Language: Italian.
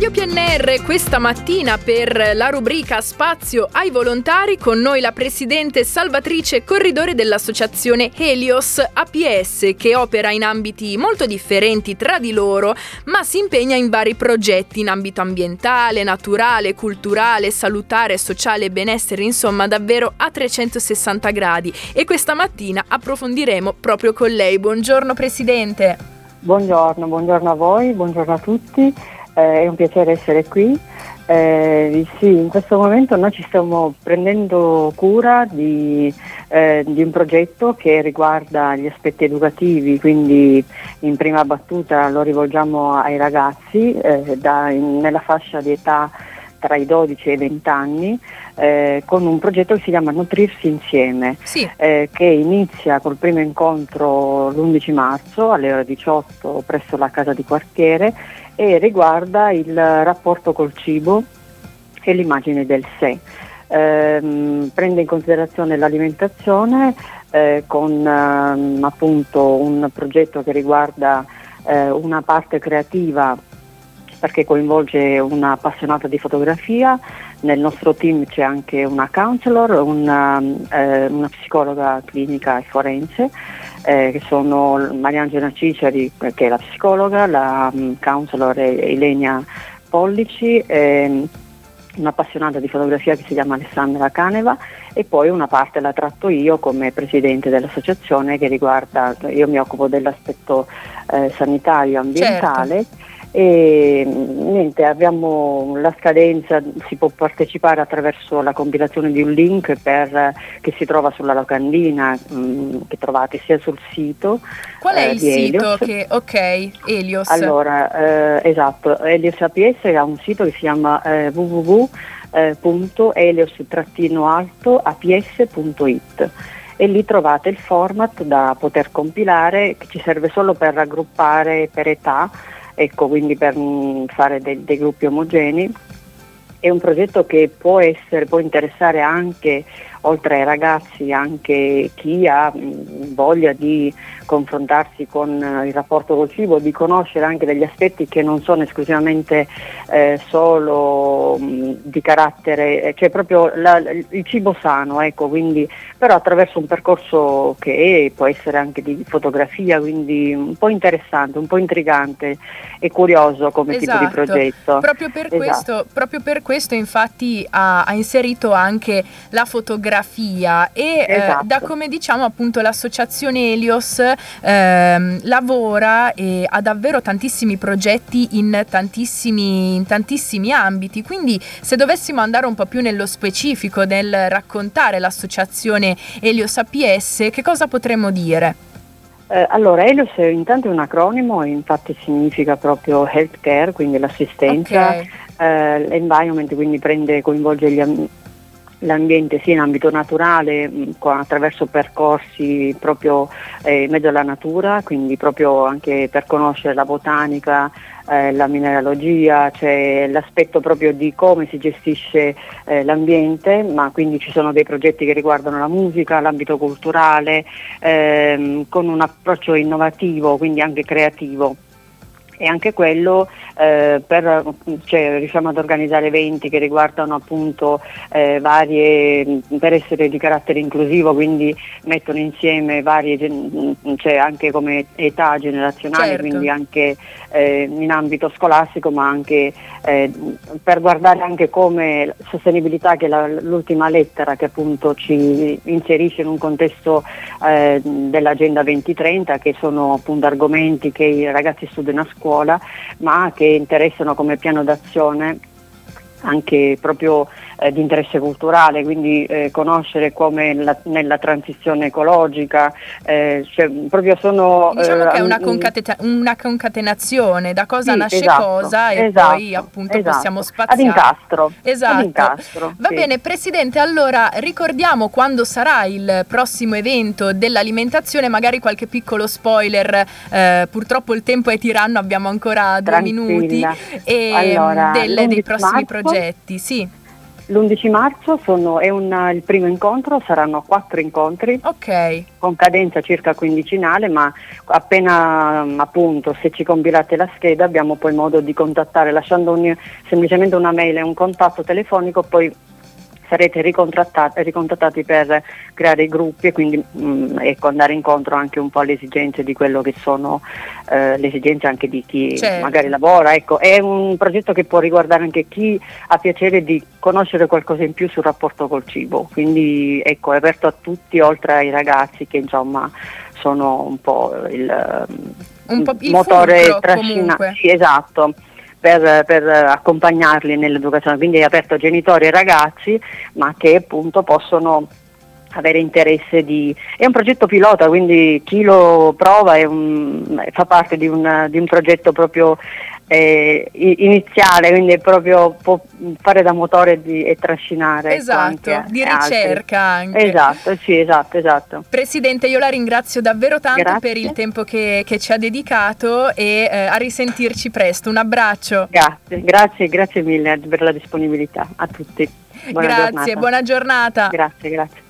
Radio PNR questa mattina per la rubrica Spazio ai volontari con noi la presidente salvatrice corridore dell'associazione Helios APS che opera in ambiti molto differenti tra di loro ma si impegna in vari progetti in ambito ambientale, naturale, culturale, salutare, sociale e benessere, insomma davvero a 360 gradi e questa mattina approfondiremo proprio con lei. Buongiorno presidente. Buongiorno, buongiorno a voi, buongiorno a tutti eh, è un piacere essere qui. Eh, sì, in questo momento noi ci stiamo prendendo cura di, eh, di, un progetto che riguarda gli aspetti educativi, quindi in prima battuta lo rivolgiamo ai ragazzi eh, da, in, nella fascia di età tra i 12 e i 20 anni eh, con un progetto che si chiama Nutrirsi Insieme, sì. eh, che inizia col primo incontro l'11 marzo alle ore 18 presso la casa di quartiere e riguarda il rapporto col cibo e l'immagine del sé. Eh, prende in considerazione l'alimentazione eh, con ehm, appunto un progetto che riguarda eh, una parte creativa perché coinvolge una appassionata di fotografia, nel nostro team c'è anche una counselor, una, eh, una psicologa clinica e forense, eh, che sono Mariangela Ciceri, che è la psicologa, la um, counselor è Elenia Pollici, eh, un'appassionata di fotografia che si chiama Alessandra Caneva e poi una parte la tratto io come presidente dell'associazione che riguarda, io mi occupo dell'aspetto eh, sanitario ambientale. Certo e niente, abbiamo la scadenza, si può partecipare attraverso la compilazione di un link per, che si trova sulla locandina mh, mm, che trovate sia sul sito. Qual è eh, il sito? Che, ok, Elios. Allora, eh, esatto, Elios APS ha un sito che si chiama eh, www.elios-aps.it e lì trovate il format da poter compilare che ci serve solo per raggruppare per età ecco, quindi per mm, fare dei, dei gruppi omogenei. È un progetto che può, essere, può interessare anche oltre ai ragazzi anche chi ha mm, voglia di confrontarsi con eh, il rapporto col cibo, di conoscere anche degli aspetti che non sono esclusivamente eh, solo mh, mm, di carattere, eh, cioè proprio la, il cibo sano, ecco, quindi, però attraverso un percorso che può essere anche di fotografia, quindi un po' interessante, un po' intrigante e curioso come esatto. tipo di esatto. progetto. Proprio per, esatto. questo, proprio per questo infatti ha, ha inserito anche la fotografia fotografia e esatto. eh, da come diciamo appunto l'associazione Elios eh, lavora e ha davvero tantissimi progetti in tantissimi, in tantissimi ambiti, quindi se dovessimo andare un po' più nello specifico nel raccontare l'associazione Elios APS, che cosa potremmo dire? Eh, allora, Elios è intanto un acronimo, infatti significa proprio healthcare, quindi l'assistenza, okay. eh, l'environment, quindi prende, coinvolge gli, l'ambiente sia in ambito naturale mh, attraverso percorsi proprio eh, in mezzo alla natura, quindi proprio anche per conoscere la botanica, eh, la mineralogia, c'è l'aspetto proprio di come si gestisce eh, l'ambiente, ma quindi ci sono dei progetti che riguardano la musica, l'ambito culturale, ehm, con un approccio innovativo, quindi anche creativo e anche quello eh, per, cioè, riusciamo ad organizzare eventi che riguardano appunto eh, varie, per essere di carattere inclusivo, quindi mettono insieme varie, cioè anche come età generazionale, certo. quindi anche eh, in ambito scolastico, ma anche eh, per guardare anche come sostenibilità, che è la, l'ultima lettera che appunto ci inserisce in un contesto eh, dell'Agenda 2030, che sono appunto argomenti che i ragazzi studiano a scuola, ma che interessano come piano d'azione anche proprio eh, di interesse culturale, quindi eh, conoscere come la, nella transizione ecologica, eh, cioè, proprio sono... Diciamo che è una, eh, concatena- una, concatenazione, da cosa sì, nasce esatto, cosa e esatto, poi appunto esatto. possiamo spaziare. Ad incastro. Esatto. Ad incastro, Va sì. bene, Presidente, allora ricordiamo quando sarà il prossimo evento dell'alimentazione, magari qualche piccolo spoiler, eh, purtroppo il tempo è tiranno, abbiamo ancora due Tranquilla. minuti, e allora, del, dei prossimi marzo, progetti, sì. L'11 marzo sono, è un, il primo incontro, saranno quattro incontri Ok. con cadenza circa quindicinale, ma appena mm, appunto se ci compilate la scheda abbiamo poi modo di contattare lasciando un- semplicemente una mail e un contatto telefonico, poi sarete ricontrattati, ricontattati per creare i gruppi e quindi mm, ecco, andare incontro anche un po' alle esigenze di quello che sono eh, le esigenze anche di chi Certo. magari lavora. Ecco, è un progetto che può riguardare anche chi ha piacere di conoscere qualcosa in più sul rapporto col cibo, quindi ecco, è aperto a tutti oltre ai ragazzi che insomma sono un po' il, Un po' il motore trascinante. Sì, esatto. Per, per accompagnarli nell'educazione, quindi è aperto a genitori e ragazzi, ma che appunto possono avere interesse di... È un progetto pilota, quindi chi lo prova è un- fa parte di un, di un progetto proprio eh, iniziale, quindi proprio può fare da motore di- e trascinare. ecco, Esatto, di altri. ricerca anche. Esatto, sì, esatto, esatto. Presidente, io la ringrazio davvero tanto Grazie. per il tempo che, che ci ha dedicato e eh, a risentirci presto. Un abbraccio. Grazie, grazie, grazie mille per la disponibilità a tutti. Buona Grazie, giornata. buona giornata. Grazie, grazie.